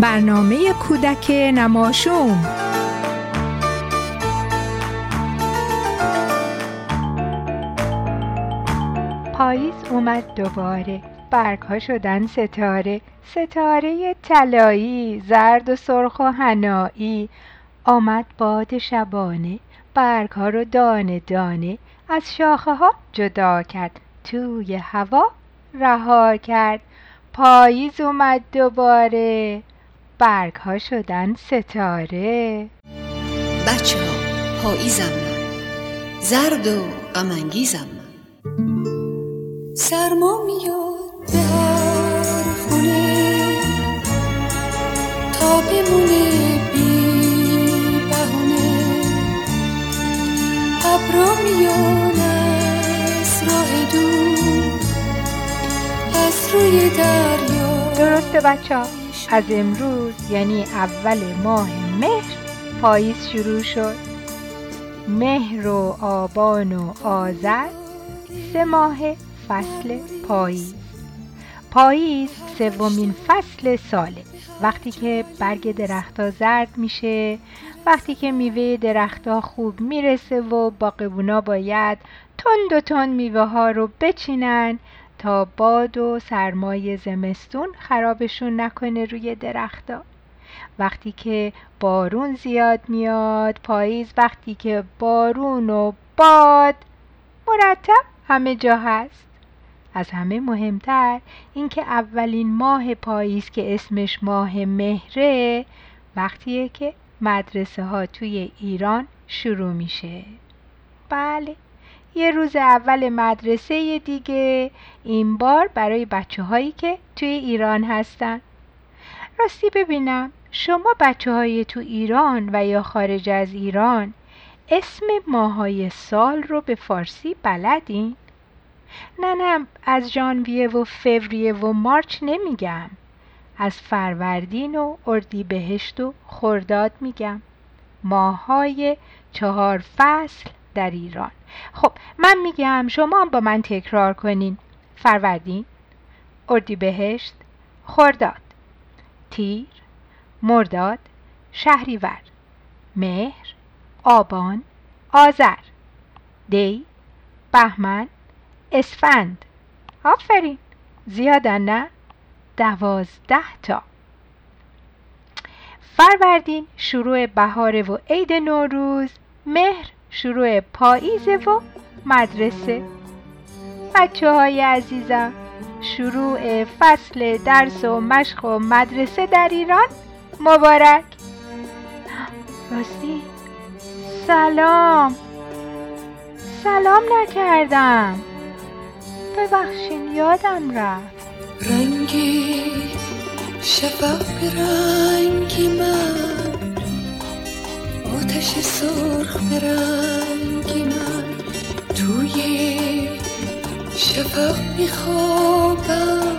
برنامه کودک نماشوم. پاییز اومد دوباره. برگها شدن ستاره. ستاره طلایی زرد و سرخ و هنایی آمد باد شبانه. برگها رو دانه دانه از شاخه ها جدا کرد. توی هوا رها کرد. پاییز اومد دوباره. برگها شدن ستاره. بچه ها پاییزم من. زرد و غمانگیزم من. سرما میاد به هر خونه. تا بمونه بی بهونه. ابرا میان از راه دور. از روی دریا. درسته بچه ها از امروز یعنی اول ماه مهر پاییز شروع شد. مهر و آبان و آذر سه ماه فصل پاییز. پاییز سومین فصل ساله. وقتی که برگ درختها زرد میشه وقتی که میوه درختها خوب می‌رسه و باقبونا باید تند و تند میوه ها رو بچینن تا باد و سرمای زمستون خرابشون نکنه روی درختها. وقتی که بارون زیاد میاد پاییز وقتی که بارون و باد مرتب همه جا هست. از همه مهمتر اینکه اولین ماه پاییز که اسمش ماه مهره وقتیه که مدرسه ها توی ایران شروع میشه. بله. یه روز اول مدرسه دیگه این بار برای بچه هایی که توی ایران هستن. راستی ببینم شما بچه های تو ایران و یا خارج از ایران اسم ماهای سال رو به فارسی بلدین؟ نه نه از ژانویه و فوریه و مارچ نمیگم. از فروردین و اردیبهشت و خرداد میگم. ماهای چهار فصل در ایران. خب من میگم شما هم با من تکرار کنین. فروردین اردیبهشت خرداد تیر مرداد شهریور مهر آبان آذر دی بهمن اسفند. آفرین زیادن نه دوازده تا. فروردین شروع بهاره و عید نوروز مهر شروع پاییزه و مدرسه. بچه های عزیزم شروع فصل درس و مشق و مدرسه در ایران مبارک. راستی سلام. سلام نکردم. ببخشین یادم رفت. رنگی شفق رنگی من. آتش سرخ به رنگی من توی شفق میخوابم.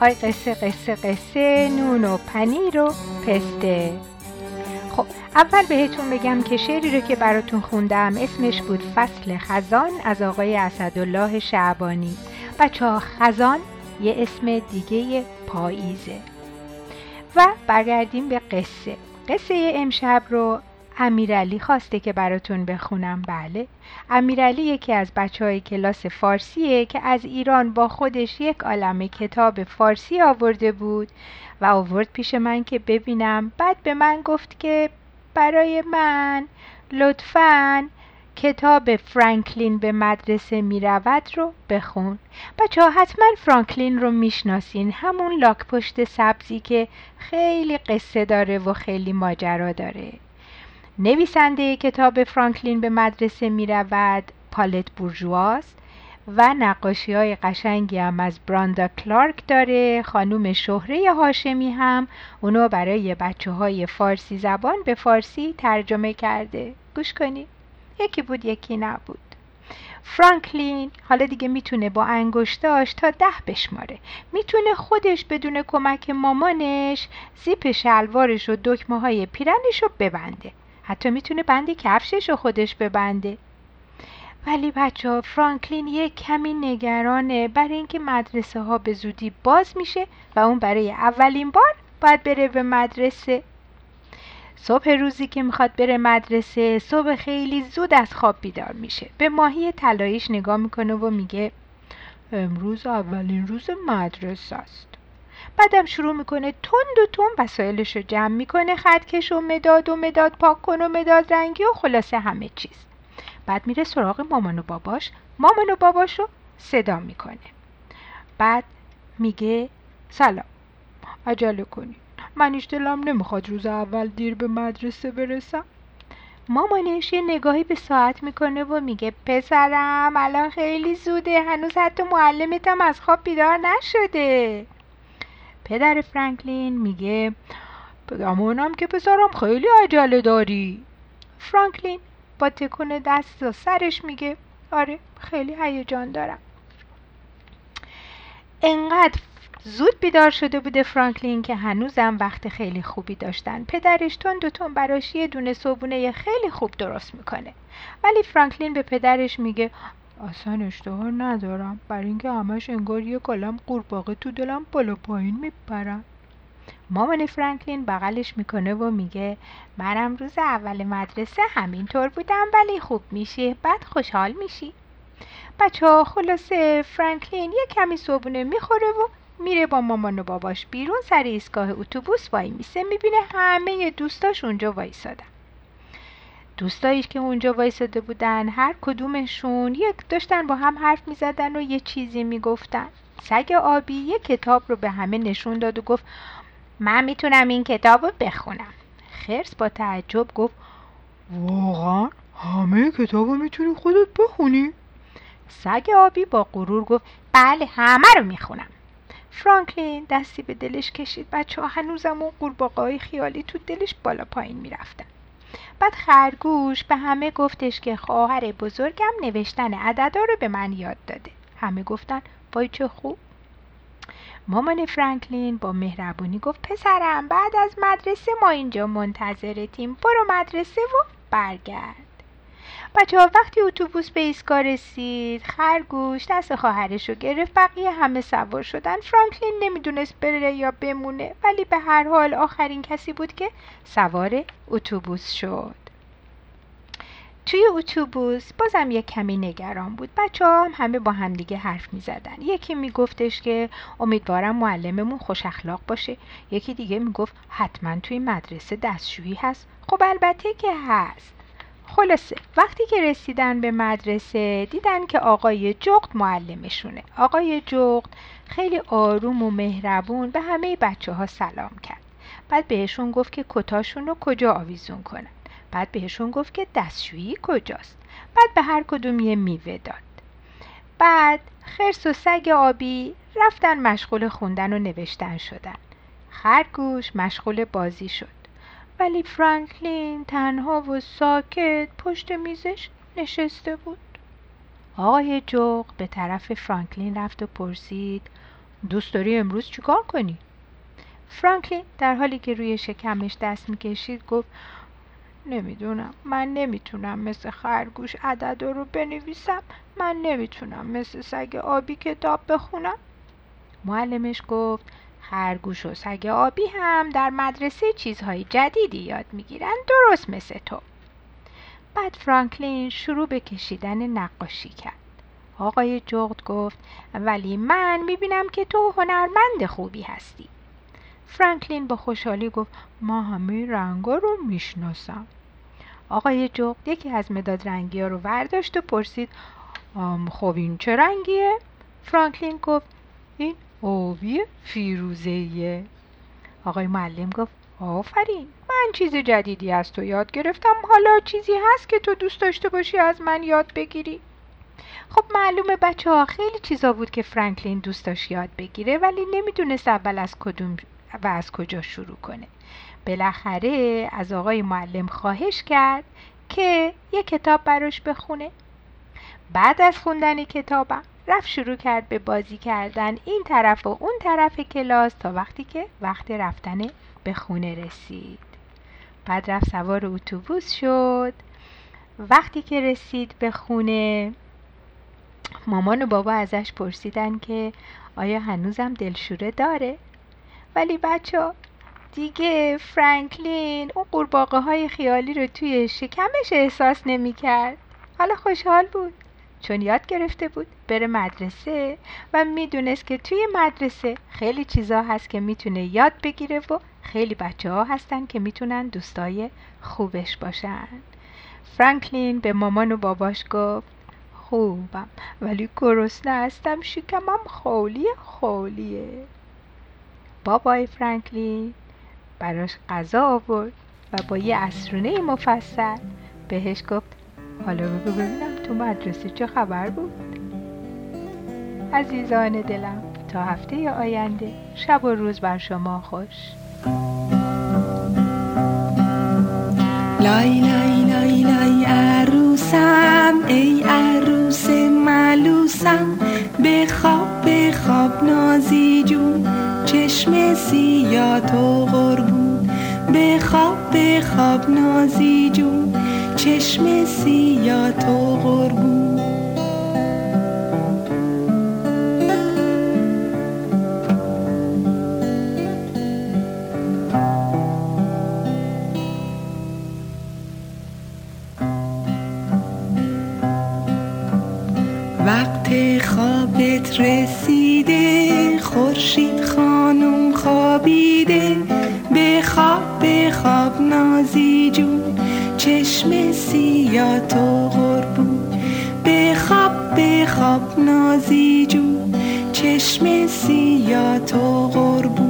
آی قصه قصه قصه نون و پنیر و پسته. خب اول بهتون بگم که شعری رو که براتون خوندم اسمش بود فصل خزان از آقای اسدالله شعبانی. بچه ها خزان یه اسم دیگه پاییزه. و برگردیم به قصه. قصه امشب رو امیرعلی خواسته که براتون بخونم. بله. امیرعلی یکی از بچه های کلاس فارسیه که از ایران با خودش یک عالم کتاب فارسی آورده بود و آورد پیش من که ببینم. بعد به من گفت که برای من لطفاً کتاب فرانکلین به مدرسه می رود رو بخون. بچه ها حتما فرانکلین رو می‌شناسین. همون لاک پشت سبزی که خیلی قصه داره و خیلی ماجرا داره. نویسنده کتاب فرانکلین به مدرسه می رود پالت بورژواست و نقاشی های قشنگی هم از براندا کلارک داره. خانوم شهره هاشمی هم اونو برای بچه های فارسی زبان به فارسی ترجمه کرده. گوش کنید یکی بود یکی نبود. فرانکلین حالا دیگه می‌تونه با انگشتاش تا ده بشماره. می‌تونه خودش بدون کمک مامانش زیپ شلوارش و دکمه های پیرنش رو ببنده. حتی می‌تونه بند کفشش رو خودش ببنده. ولی بچه فرانکلین یک کمی نگرانه. برای اینکه مدرسه ها به زودی باز میشه و اون برای اولین بار باید بره به مدرسه. صبح روزی که می‌خواد بره مدرسه صبح خیلی زود از خواب بیدار میشه. به ماهی طلاییش نگاه می‌کنه و میگه امروز اولین روز مدرسه است. بعدم شروع می‌کنه تند و تند وسایلش رو جمع می‌کنه خطکش و مداد و مداد پاک کن و مداد رنگی و خلاصه همه چیز. بعد میره سراغ مامان و باباش. مامان و باباش رو صدا می‌کنه. بعد میگه سلام. عجله کنید من دلم نمی‌خواد روز اول دیر به مدرسه برسم. مامانش یه نگاهی به ساعت می‌کنه و میگه پسرم الان خیلی زوده. هنوز حتی معلمتم از خواب بیدار نشده. پدر فرانکلین میگه بگمونم که پسرم خیلی عجله داری. فرانکلین با تکون دست و سرش میگه آره خیلی هیجان دارم. انقدر زود بیدار شده بوده فرانکلین که هنوزم وقت خیلی خوبی داشتن. پدرش تون دوتون براش یه دونه صبونه خیلی خوب درست می‌کنه. ولی فرانکلین به پدرش میگه اصلا اشتها ندارم. برای اینکه همش انگار یه کلم قورباغه تو دلم بالا پایین میپرم مامان فرانکلین بغلش می‌کنه و میگه منم روز اول مدرسه همینطور بودم ولی خوب میشه بعد خوشحال میشی. بچه ها خلاصه فرانکلین یه کمی صبونه می‌خوره و میره با مامان و باباش بیرون سر ایستگاه اتوبوس وای میسه می‌بینه همه دوستاش اونجا وایسادن. دوستایش که اونجا وایساده بودن هر کدومشون یک داشتن با هم حرف می‌زدن و یه چیزی می‌گفتن. سگ آبی یه کتاب رو به همه نشون داد و گفت من می‌تونم این کتاب رو بخونم. خرس با تعجب گفت واقعا همه کتاب رو می‌تونی خودت بخونی؟ سگ آبی با غرور گفت بله همه رو می‌خونم. فرانکلین دستی به دلش کشید بچه ها هنوزم اون قورباغه خیالی تو دلش بالا پایین می‌رفتن. بعد خرگوش به همه گفتش که خواهر بزرگم نوشتن عددا رو به من یاد داده. همه گفتن وای چه خوب. مامان فرانکلین با مهربونی گفت پسرم بعد از مدرسه ما اینجا منتظرتیم. برو مدرسه و برگرد. بچه ها وقتی اتوبوس به ایستگاه رسید خرگوش دست خواهرش رو گرفت بقیه همه سوار شدن. فرانکلین نمی‌دونست بره یا بمونه ولی به هر حال آخرین کسی بود که سوار اتوبوس شد. توی اتوبوس بازم یک کمی نگران بود. بچه هم همه با همدیگه حرف می زدن. یکی می گفتش که امیدوارم معلممون خوش اخلاق باشه. یکی دیگه می گفت حتما توی مدرسه دستشویی هست. خب البته که هست. خلاصه وقتی که رسیدن به مدرسه دیدن که آقای جغد معلمشونه. آقای جغد خیلی آروم و مهربون به همه بچه ها سلام کرد. بعد بهشون گفت که کتاشون رو کجا آویزون کنن. بعد بهشون گفت که دستشویی کجاست. بعد به هر کدوم یه میوه داد. بعد خرس و سگ آبی رفتن مشغول خوندن و نوشتن شدن. خرگوش مشغول بازی شد. ولی فرانکلین تنها و ساکت پشت میزش نشسته بود آقای جوق به طرف فرانکلین رفت و پرسید دوست داری امروز چیکار کنی؟ فرانکلین در حالی که روی شکمش دست می‌کشید گفت نمی‌دونم من نمی‌تونم مثل خرگوش عدد رو بنویسم من نمی‌تونم مثل سگ آبی کتاب بخونم معلمش گفت خرگوش و سگ آبی هم در مدرسه چیزهای جدیدی یاد می‌گیرن درست مثل تو. بعد فرانکلین شروع به کشیدن نقاشی کرد. آقای جغد گفت ولی من می‌بینم که تو هنرمند خوبی هستی. فرانکلین با خوشحالی گفت ما همه رنگا رو می‌شناسم. آقای جغ یکی از مداد رنگی ها رو ورداشت و پرسید خب این چه رنگیه؟ فرانکلین گفت این آبی فیروزهیه آقای معلم گفت آفرین من چیز جدیدی از تو یاد گرفتم. حالا چیزی هست که تو دوست داشته باشی از من یاد بگیری؟ خب معلومه بچه ها خیلی چیزا بود که فرانکلین دوست داشت یاد بگیره ولی نمی‌دونست اول از کدوم و از کجا شروع کنه. بالاخره از آقای معلم خواهش کرد که یه کتاب براش بخونه. بعد از خوندن کتابم رفت شروع کرد به بازی کردن. این طرف و اون طرف کلاس تا وقتی که وقت رفتن به خونه رسید. بعد رفت سوار اتوبوس شد. وقتی که رسید به خونه مامان و بابا ازش پرسیدن که آیا هنوزم دلشوره داره؟ ولی بچه دیگه فرانکلین اون قورباغه های خیالی رو توی شکمش احساس نمی کرد حالا خوشحال بود. چون یاد گرفته بود بره مدرسه و می‌دونست که توی مدرسه خیلی چیزا هست که می‌تونه یاد بگیره و خیلی بچه ها هستن که می‌تونن دوستای خوبش باشن. فرانکلین به مامان و باباش گفت خوبم ولی گرسنه هستم شکمم خالی خالیه. بابای فرانکلین براش غذا آورد و با یه اسرونه مفصل بهش گفت حالا بگو ببینم تو مدرسه چه خبر بود. عزیزان دلم تا هفته آینده شب و روز بر شما خوش. لای لای لای لای عروسم ای عروس ملوسم بخواب بخواب نازی جون. چشم سیاه تو قربون بخواب بخواب نازی جون. چشم سیاه تو قربون چشم سیاه تو قربون بخواب بخواب نازی جون چشم سیاه تو قربون